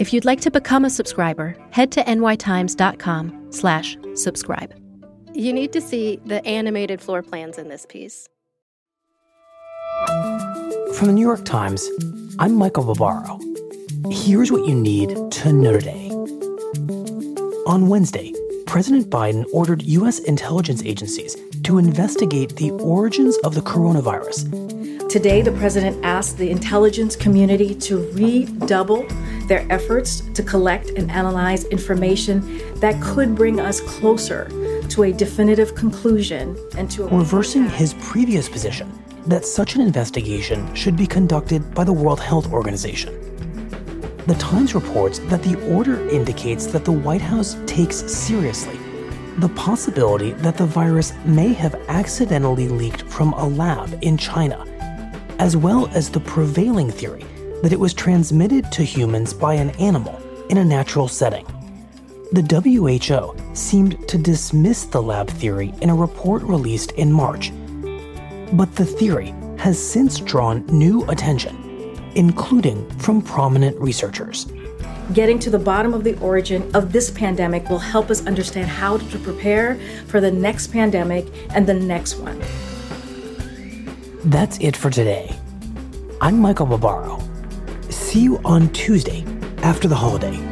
If you'd like to become a subscriber, head to nytimes.com slash subscribe. You need to see the animated floor plans in this piece. From the New York Times, I'm Michael Barbaro. Here's what you need to know today. On Wednesday, President Biden ordered U.S. intelligence agencies to investigate the origins of the coronavirus. Today, the president asked the intelligence community to redouble their efforts to collect and analyze information that could bring us closer to a definitive conclusion and to reversing his previous position that such an investigation should be conducted by the World Health Organization. The Times reports that the order indicates that the White House takes seriously the possibility that the virus may have accidentally leaked from a lab in China, as well as the prevailing theory that it was transmitted to humans by an animal in a natural setting. The WHO seemed to dismiss the lab theory in a report released in March. But the theory has since drawn new attention, including from prominent researchers. Getting to the bottom of the origin of this pandemic will help us understand how to prepare for the next pandemic and the next one. That's it for today. I'm Michael Barbaro see you on Tuesday after the holiday.